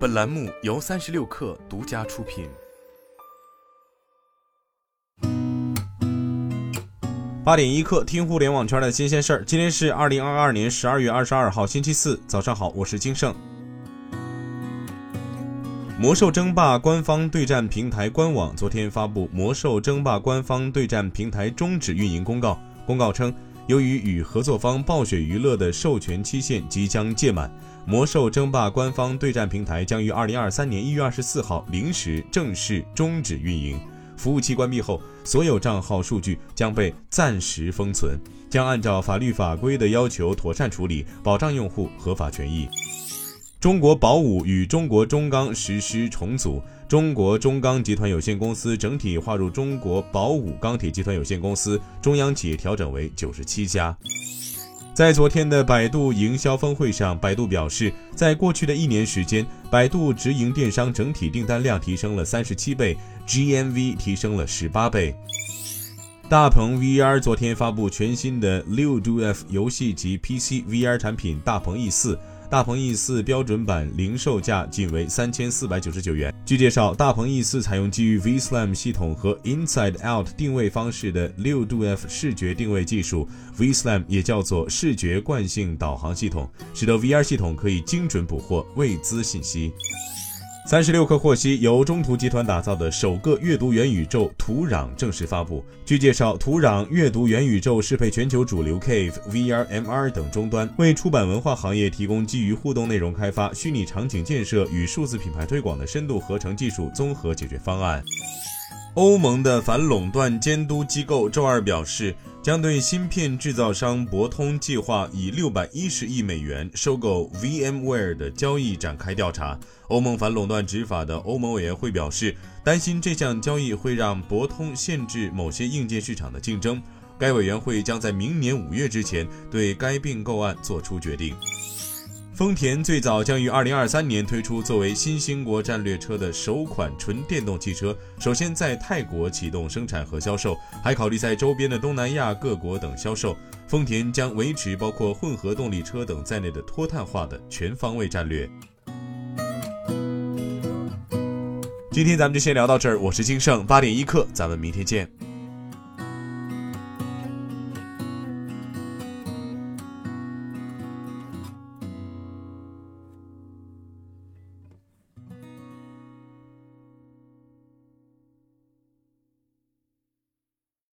本栏目由三十六氪独家出品。八点一刻，听互联网圈的新鲜事儿。今天是二零二二年十二月二十二号，星期四，早上好，我是金盛。魔兽争霸官方对战平台官网昨天发布魔兽争霸官方对战平台终止运营公告。公告称，由于与合作方暴雪娱乐的授权期限即将届满，魔兽争霸官方对战平台将于二零二三年一月二十四号零时正式终止运营。服务器关闭后，所有账号数据将被暂时封存，将按照法律法规的要求妥善处理，保障用户合法权益。中国宝武与中国中钢实施重组，中国中钢集团有限公司整体划入中国宝武钢铁集团有限公司，中央企业调整为九十七家。在昨天的百度营销峰会上，百度表示，在过去的一年时间，百度直营电商整体订单量提升了三十七倍，GMV 提升了十八倍。大鹏 VR 昨天发布全新的六 Do F 游戏及 PC VR 产品大鹏 E 四。大鹏 E 四标准版零售价仅为三千四百九十九元。据介绍，大鹏 E 四采用基于 VSLAM 系统和 Inside Out 定位方式的六度 F 视觉定位技术，VSLAM 也叫做视觉惯性导航系统，使得 VR 系统可以精准捕获未知信息。三十六氪获悉，由中图集团打造的首个阅读元宇宙“土壤”正式发布。据介绍，“土壤”阅读元宇宙适配全球主流 Cave、VR、MR 等终端，为出版文化行业提供基于互动内容开发、虚拟场景建设与数字品牌推广的深度合成技术综合解决方案。欧盟的反垄断监督机构周二表示，将对芯片制造商博通计划以六百一十亿美元收购 VMware 的交易展开调查。欧盟反垄断执法的欧盟委员会表示，担心这项交易会让博通限制某些硬件市场的竞争。该委员会将在明年五月之前对该并购案作出决定。丰田最早将于二零二三年推出作为新兴国战略车的首款纯电动汽车，首先在泰国启动生产和销售，还考虑在周边的东南亚各国等销售。丰田将维持包括混合动力车等在内的脱碳化的全方位战略。今天咱们就先聊到这儿，我是金盛八点一刻，咱们明天见。